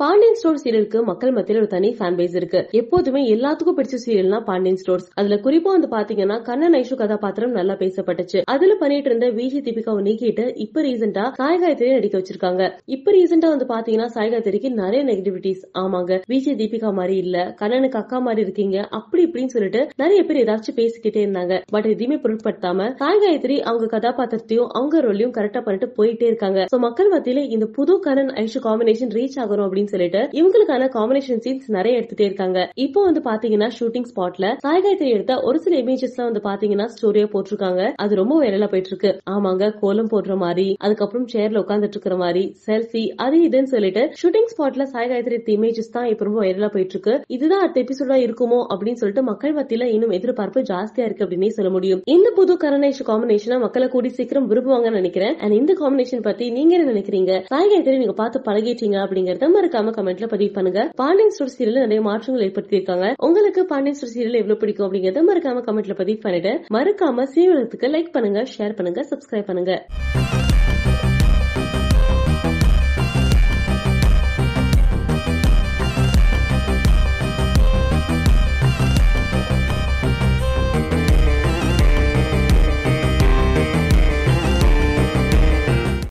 Pandian store சீரியலுக்கு மக்கள் மத்தியில் ஒரு தனி ஃபேன் பேஸ் இருக்கு. எப்போதுமே எல்லாத்துக்கும் பிடிச்ச சீரியல்னா பாண்டியன் ஸ்டோர்ஸ் அதுல குறிப்பா வந்து பாத்தீங்கன்னா கண்ணன் ஐஷு கதாபாத்திரம் நல்லா பேசப்பட்டுச்சு. அதுல பண்ணிட்டு இருந்த விஜய் தீபிகாவை நீக்கிட்டு இப்ப ரீசெண்டா சாய் காயத்ரி நடிக்க வச்சிருக்காங்க. இப்ப ரீசெண்டா வந்து பாத்தீங்கன்னா சாய் காயத்ரிக்கு நிறைய நெகட்டிவிட்டிஸ் ஆமாங்க விஜய் தீபிகா மாதிரி இல்ல கண்ணனுக்கு அக்கா மாதிரி இருக்கீங்க அப்படி இப்படின்னு சொல்லிட்டு நிறைய பேர் ஏதாச்சும் பேசிக்கிட்டே இருந்தாங்க. பட் எதையுமே பொருட்படுத்தாம சாய் காயத்ரி அவங்க கதாபாத்திரத்தையும் அவங்க ரோலையும் கரெக்டா பண்ணிட்டு போயிட்டே இருக்காங்க. சோ மக்கள் மத்தியில இந்த புது கண்ணன் ஐஷு காம்பினேஷன் ரீச் ஆகணும் அப்படின்னு சொல்லிட்டு இவங்களுக்கான காம்பினேஷன் சீன்ஸ் நிறைய எடுத்துட்டே இருக்காங்க. இப்போ வந்து பாத்தீங்கன்னா ஷூட்டிங் ஸ்பாட்ல சாய்காயத்திரி எடுத்த ஒரு சில இமேஜஸ் எல்லாம் வந்து பாத்தீங்கன்னா ஸ்டோரியா போட்டிருக்காங்க. அது ரொம்ப வைரலா போயிட்டு இருக்கு ஆமாங்க கோலம் போடுற மாதிரி அதுக்கப்புறம் சேர்ல உட்காந்துட்டு இருக்கிற மாதிரி செல்ஃபி அது இதுன்னு சொல்லிட்டு ஷூட்டிங் ஸ்பாட்ல சாய்காயத்திரி எடுத்த இமேஜஸ் தான் இப்ப ரொம்ப வைரலா போயிட்டு இருக்கு இதுதான் அடுத்த எபிசோடா இருக்குமோ அப்படின்னு சொல்லிட்டு மக்கள் மத்தியில இன்னும் எதிர்பார்ப்பு ஜாஸ்தியா இருக்கு அப்படின்னே சொல்ல முடியும். இந்த புது கரணேஷ் காம்பினேஷனா மக்களை கூடி சீக்கிரம் விரும்புவாங்கன்னு நினைக்கிறேன். அண்ட் இந்த காம்பினேஷன் பத்தி நீங்க என்ன நினைக்கிறீங்க? சாய்காயத்திரி நீங்க பார்த்து பழகிட்டீங்க அப்படிங்கறத மறக்காம கமெண்ட்ல பதிவு பண்ணுங்க. பாண்டியன் ஸ்டோர் சீரியல் நிறைய மாற்றங்கள் ஏற்படுத்தியிருக்காங்க. உங்களுக்கு பாண்டியன் ஸ்டோர் சீரியல் எவ்வளவு பிடிக்கும் அப்படிங்கறத மறக்காம கமெண்ட்ல பதிவு பண்ணிட்டு மறக்காம சீரியலுக்கு லைக் பண்ணுங்க ஷேர் பண்ணுங்க சப்ஸ்கிரைப் பண்ணுங்க.